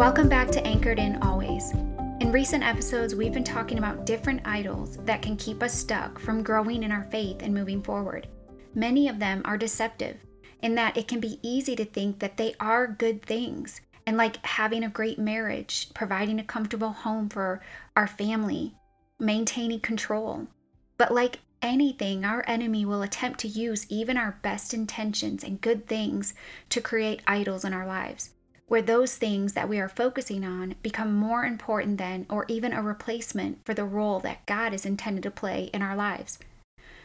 Welcome back to Anchored in Always. In recent episodes, we've been talking about different idols that can keep us stuck from growing in our faith and moving forward. Many of them are deceptive in that it can be easy to think that they are good things and like having a great marriage, providing a comfortable home for our family, maintaining control. But like anything, our enemy will attempt to use even our best intentions and good things to create idols in our lives where those things that we are focusing on become more important than or even a replacement for the role that God is intended to play in our lives.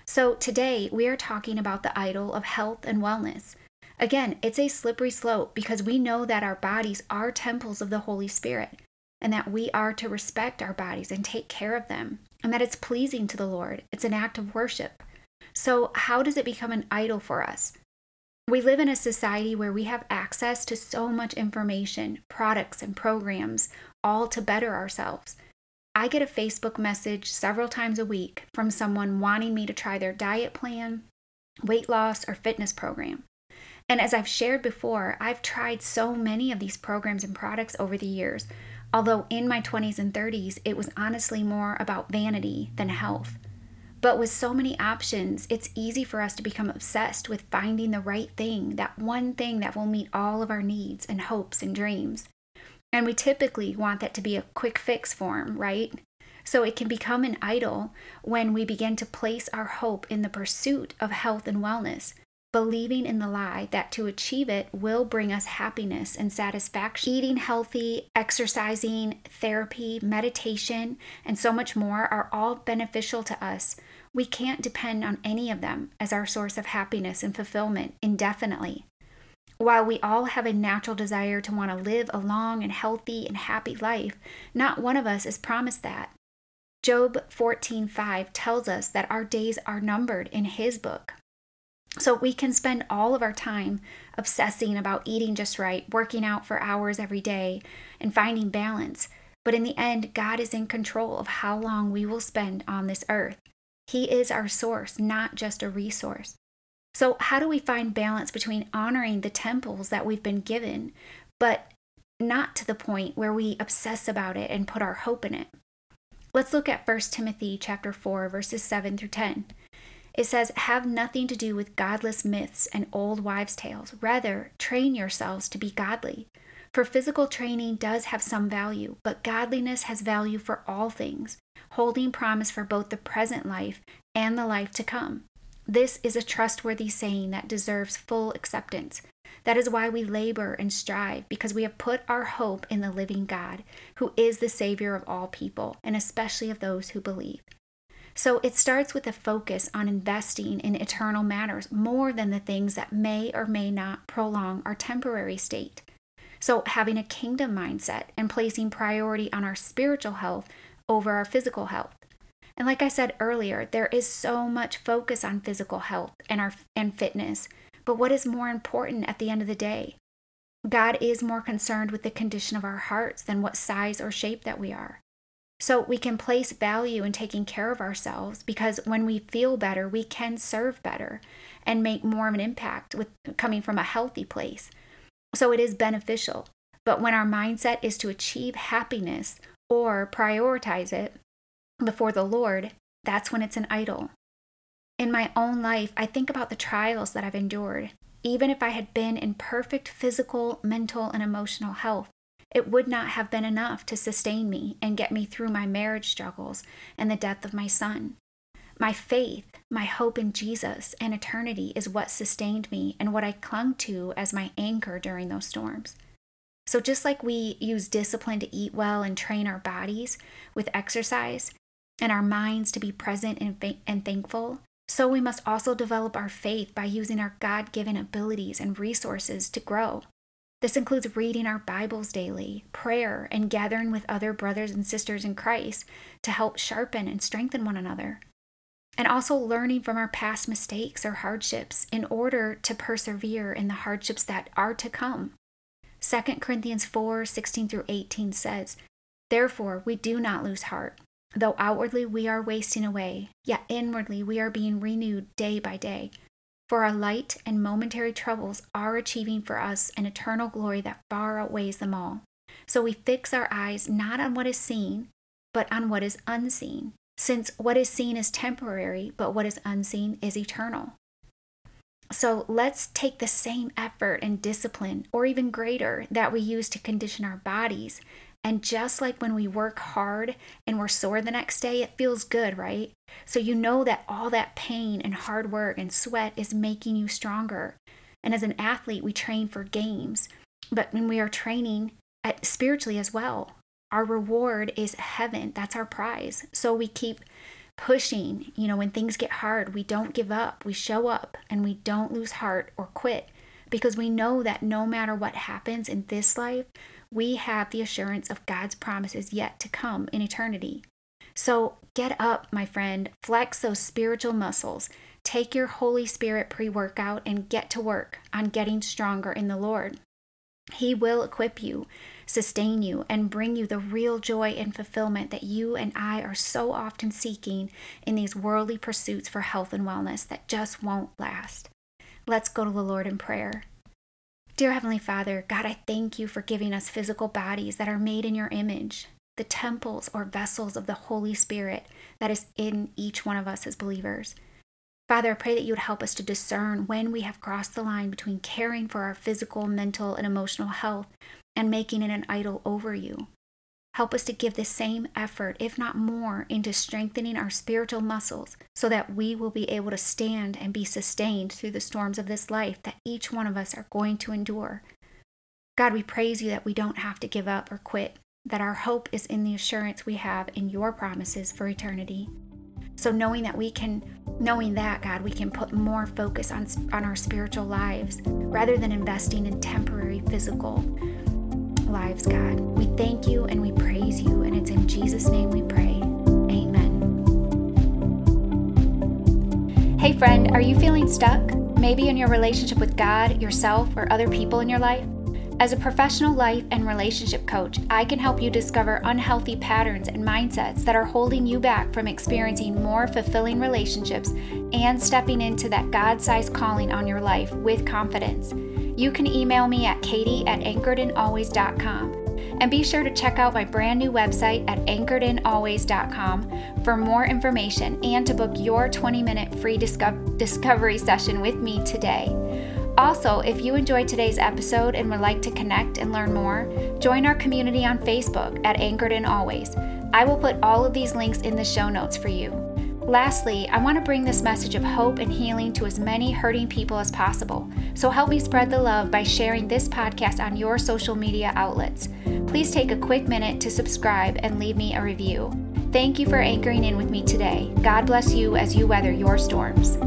So, today we are talking about the idol of health and wellness. Again, it's a slippery slope because we know that our bodies are temples of the Holy Spirit and that we are to respect our bodies and take care of them and that it's pleasing to the Lord. It's an act of worship. So, how does it become an idol for us? We live in a society where we have access to so much information, products, and programs, all to better ourselves. I get a Facebook message several times a week from someone wanting me to try their diet plan, weight loss, or fitness program. And as I've shared before, I've tried so many of these programs and products over the years, although in my 20s and 30s, it was honestly more about vanity than health. But with so many options, it's easy for us to become obsessed with finding the right thing, that one thing that will meet all of our needs and hopes and dreams. And we typically want that to be a quick fix form, right? So it can become an idol when we begin to place our hope in the pursuit of health and wellness, believing in the lie that to achieve it will bring us happiness and satisfaction. Eating healthy, exercising, therapy, meditation, and so much more are all beneficial to us we can't depend on any of them as our source of happiness and fulfillment indefinitely. While we all have a natural desire to want to live a long and healthy and happy life, not one of us is promised that. Job 14:5 tells us that our days are numbered in his book. So we can spend all of our time obsessing about eating just right, working out for hours every day, and finding balance. But in the end, God is in control of how long we will spend on this earth. He is our source, not just a resource. So, how do we find balance between honoring the temples that we've been given, but not to the point where we obsess about it and put our hope in it? Let's look at 1 Timothy chapter 4 verses 7 through 10. It says, "Have nothing to do with godless myths and old wives' tales. Rather, train yourselves to be godly. For physical training does have some value, but godliness has value for all things, holding promise for both the present life and the life to come. This is a trustworthy saying that deserves full acceptance. That is why we labor and strive, because we have put our hope in the living God, who is the Savior of all people, and especially of those who believe. So it starts with a focus on investing in eternal matters more than the things that may or may not prolong our temporary state. So, having a kingdom mindset and placing priority on our spiritual health over our physical health. And like I said earlier, there is so much focus on physical health and our and fitness. But what is more important at the end of the day? God is more concerned with the condition of our hearts than what size or shape that we are. So we can place value in taking care of ourselves because when we feel better, we can serve better and make more of an impact with coming from a healthy place. So it is beneficial. But when our mindset is to achieve happiness or prioritize it before the Lord, that's when it's an idol. In my own life, I think about the trials that I've endured. Even if I had been in perfect physical, mental, and emotional health, it would not have been enough to sustain me and get me through my marriage struggles and the death of my son. My faith, my hope in Jesus and eternity is what sustained me and what I clung to as my anchor during those storms. So, just like we use discipline to eat well and train our bodies with exercise and our minds to be present and, fa- and thankful, so we must also develop our faith by using our God given abilities and resources to grow. This includes reading our Bibles daily, prayer, and gathering with other brothers and sisters in Christ to help sharpen and strengthen one another. And also learning from our past mistakes or hardships in order to persevere in the hardships that are to come. 2 Corinthians 4 16 through 18 says, Therefore, we do not lose heart. Though outwardly we are wasting away, yet inwardly we are being renewed day by day. For our light and momentary troubles are achieving for us an eternal glory that far outweighs them all. So we fix our eyes not on what is seen, but on what is unseen, since what is seen is temporary, but what is unseen is eternal. So let's take the same effort and discipline, or even greater, that we use to condition our bodies. And just like when we work hard and we're sore the next day, it feels good, right? So you know that all that pain and hard work and sweat is making you stronger. And as an athlete, we train for games, but when we are training at, spiritually as well, our reward is heaven. That's our prize. So we keep pushing. You know, when things get hard, we don't give up. We show up and we don't lose heart or quit because we know that no matter what happens in this life, we have the assurance of God's promises yet to come in eternity. So get up, my friend, flex those spiritual muscles. Take your Holy Spirit pre workout and get to work on getting stronger in the Lord. He will equip you sustain you, and bring you the real joy and fulfillment that you and I are so often seeking in these worldly pursuits for health and wellness that just won't last. Let's go to the Lord in prayer. Dear Heavenly Father, God, I thank you for giving us physical bodies that are made in your image, the temples or vessels of the Holy Spirit that is in each one of us as believers. Father, I pray that you would help us to discern when we have crossed the line between caring for our physical, mental, and emotional health and making it an idol over you. Help us to give the same effort, if not more, into strengthening our spiritual muscles so that we will be able to stand and be sustained through the storms of this life that each one of us are going to endure. God, we praise you that we don't have to give up or quit, that our hope is in the assurance we have in your promises for eternity. So knowing that we can knowing that God, we can put more focus on on our spiritual lives rather than investing in temporary physical lives, God. We thank you and we praise you, and it's in Jesus' name we pray. Amen. Hey, friend, are you feeling stuck? Maybe in your relationship with God, yourself, or other people in your life? As a professional life and relationship coach, I can help you discover unhealthy patterns and mindsets that are holding you back from experiencing more fulfilling relationships and stepping into that God sized calling on your life with confidence. You can email me at katie at anchoredinalways.com. And be sure to check out my brand new website at anchoredinalways.com for more information and to book your 20 minute free disco- discovery session with me today. Also, if you enjoyed today's episode and would like to connect and learn more, join our community on Facebook at Anchored in Always. I will put all of these links in the show notes for you. Lastly, I want to bring this message of hope and healing to as many hurting people as possible. So help me spread the love by sharing this podcast on your social media outlets. Please take a quick minute to subscribe and leave me a review. Thank you for anchoring in with me today. God bless you as you weather your storms.